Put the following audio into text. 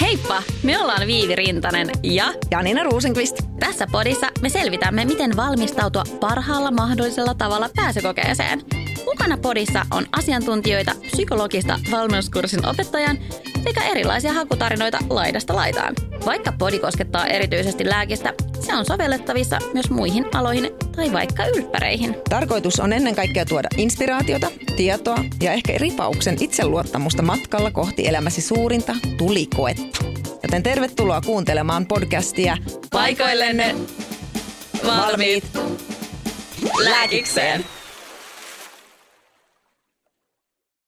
Heippa! Me ollaan Viivi Rintanen ja Janina Ruusenqvist. tässä podissa me selvitämme, miten valmistautua parhaalla mahdollisella tavalla pääsykokeeseen. Mukana podissa on asiantuntijoita, psykologista valmennuskurssin opettajan sekä erilaisia hakutarinoita laidasta laitaan. Vaikka podi koskettaa erityisesti lääkistä, se on sovellettavissa myös muihin aloihin tai vaikka ylppäreihin. Tarkoitus on ennen kaikkea tuoda inspiraatiota, tietoa ja ehkä ripauksen itseluottamusta matkalla kohti elämäsi suurinta tulikoetta. Joten tervetuloa kuuntelemaan podcastia Paikoillenne valmiit lääkikseen.